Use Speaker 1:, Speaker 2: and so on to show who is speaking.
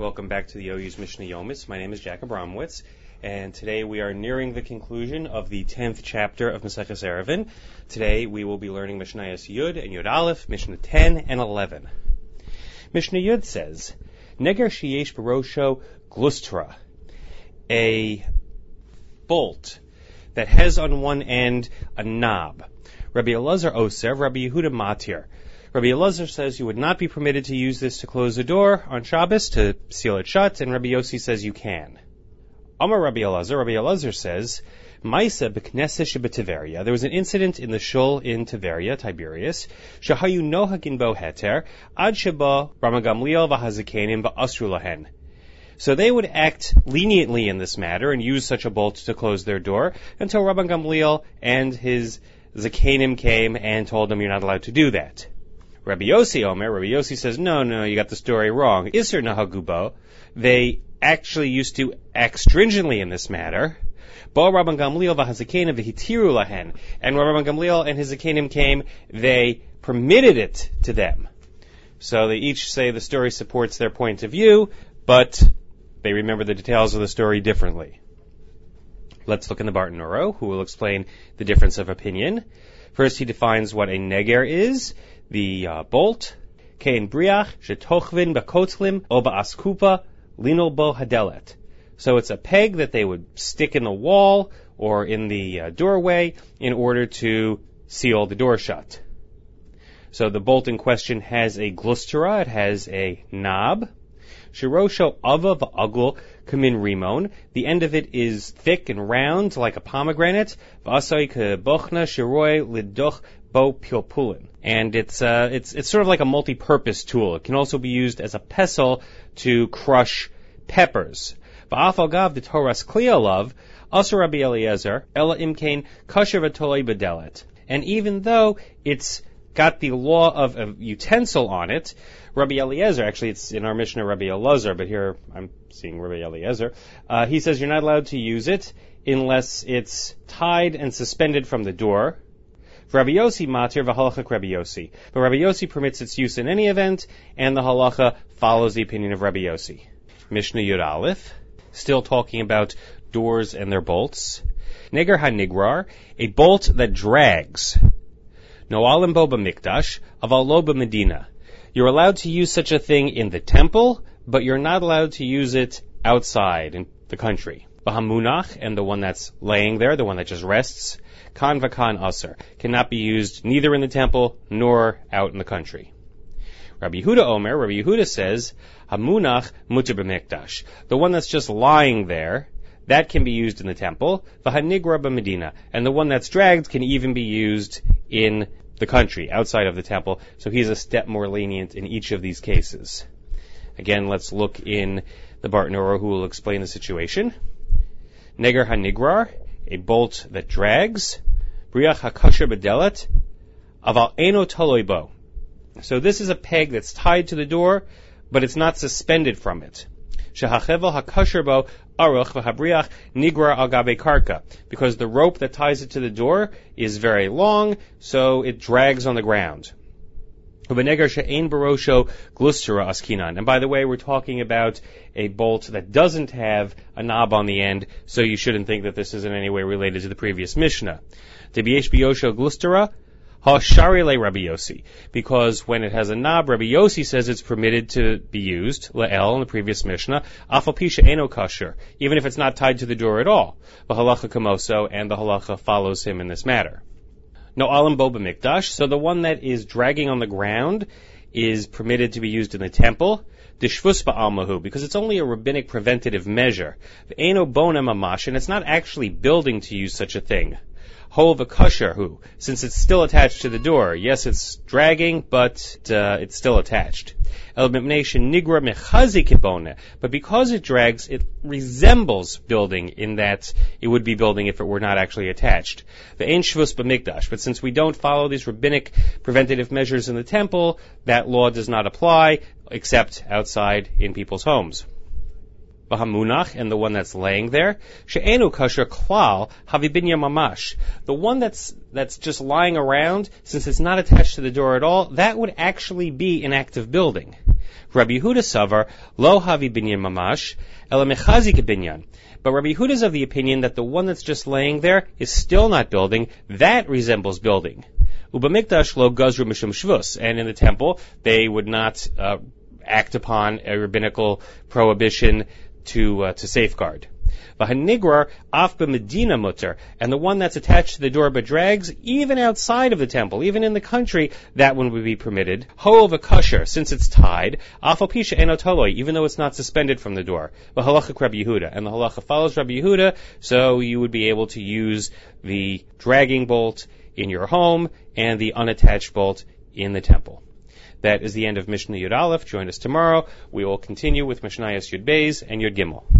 Speaker 1: Welcome back to the OU's Mishnah Yomis. My name is Jack Abramowitz, and today we are nearing the conclusion of the 10th chapter of Maseches Eruvin. Today we will be learning Mishnayos Yud and Yud Aleph, Mishnah 10 and 11. Mishnah Yud says, Neger Shiesh Barosho Glustra, a bolt that has on one end a knob. Rabbi Elazar Oser, Rabbi Yehuda Matir. Rabbi Elazar says you would not be permitted to use this to close the door on Shabbos to seal it shut, and Rabbi Yossi says you can. Amar Rabbi Elazar, Rabbi Elazar says, Maisa b'knesset shebetiveria. There was an incident in the shul in Tiberia, Tiberias. Shahayu nohagin bo heter ad sheba Rabban Gamliel v'hazikenim v'asru. So they would act leniently in this matter and use such a bolt to close their door until Rabban Gamliel and his Zakanim came and told them you're not allowed to do that. Rabbi Yossi Omer, Rabbi Yossi says, no, no, you got the story wrong. Isser Nahagubo, they actually used to act stringently in this matter. Bo Rabban Gamliel v'hazakenim v'hitiru lahen. And when Rabban Gamliel and his zakenim came, they permitted it to them. So they each say the story supports their point of view, but they remember the details of the story differently. Let's look in the Bartenura, who will explain the difference of opinion. First, he defines what a neger is the uh, bolt, kein briach, shetochvin bakotlim, oba askupa, linol bo hadelet. So it's a peg that they would stick in the wall or in the uh, doorway in order to seal the door shut. So the bolt in question has a glustera, it has a knob. Shirosho ava v'agul kamin rimon. The end of it is thick and round like a pomegranate. V'asoi kebochna shiroi lidoch bo pilpulin and it's uh, it's it's sort of like a multi-purpose tool. It can also be used as a pestle to crush peppers. Va'afal the Torah's klialav asur Rabbi Eliezer ela imkain kasher bedelet. And even though it's got the law of a utensil on it, Rabbi Eliezer, actually it's in our Mishnah Rabbi Elazar, but here I'm seeing Rabbi Eliezer, uh, he says you're not allowed to use it unless it's tied and suspended from the door, Rabbi Yossi matir v'halacha Rabbi Yossi. But Rabbi Yossi permits its use in any event, and the halacha follows the opinion of Rabbi Yossi. Mishnah Yud Aleph, still talking about doors and their bolts. Neger hanigrar, a bolt that drags. Noalim boba mikdash, avaloba medina. You're allowed to use such a thing in the temple, but you're not allowed to use it outside in the country. Bahamunach, and the one that's laying there, the one that just rests. Kan vakan aser cannot be used neither in the temple nor out in the country. Rabbi Yehuda Omer, Rabbi Yehuda says, Hamunach mutter b'mikdash. The one that's just lying there, that can be used in the temple. V'hanigra medina, and the one that's dragged can even be used in the country, outside of the temple. So he's a step more lenient in each of these cases. Again, let's look in the Barton who will explain the situation. Neger hanigrar, a bolt that drags. Briach hakasher bedelet, aval eno taloibo. So this is a peg that's tied to the door, but it's not suspended from it. Shehachevel hakasher bo aruch v'habriach nigra agabe karka. Because the rope that ties it to the door is very long, so it drags on the ground. And by the way, we're talking about a bolt that doesn't have a knob on the end, so you shouldn't think that this is in any way related to the previous Mishnah. Hasharile Rabbi Yossi. Because when it has a knob, Rabbi Yossi says it's permitted to be used, La'el in the previous Mishnah, Afalpisha Eno Kasher, even if it's not tied to the door at all. The halacha kamoso, and the halacha follows him in this matter. No alam boba mikdash, so the one that is dragging on the ground is permitted to be used in the temple. Dishvus ba'almahu, because it's only a rabbinic preventative measure. Eno bona mamash, and it's not actually building to use such a thing. Ho who, since it's still attached to the door. Yes, it's dragging, but uh, it's still attached. nigra mechazi But because it drags, it resembles building in that it would be building if it were not actually attached. The ein shvus b'mikdash. But since we don't follow these rabbinic preventative measures in the temple, that law does not apply except outside in people's homes. Bahamunach, and the one that's laying there. She'enu kasher klal havibinya mamash. The one that's that's just lying around, since it's not attached to the door at all, that would actually be an active building. Rabbi Yehuda Savar, lo havi binyan mamash, ela mechazik binyan. But Rabbi Yehuda is of the opinion that the one that's just laying there is still not building. That resembles building. Ubamikdash lo gazru mishum shvus. And in the temple, they would not uh, act upon a rabbinical prohibition to uh, to safeguard. V'hanigrar af medina mutter, and the one that's attached to the door but drags even outside of the temple, even in the country, that one would be permitted. Ho of a kosher, since it's tied, afalpisha enotoloi, even though it's not suspended from the door. V'halacha Rabbi Yehuda, and the halacha follows Rabbi Yehuda, so you would be able to use the dragging bolt in your home and the unattached bolt in the temple. That is the end of Mishnah Yud Aleph. Join us tomorrow. We will continue with Mishnayos Yud Beis and Yud Gimel.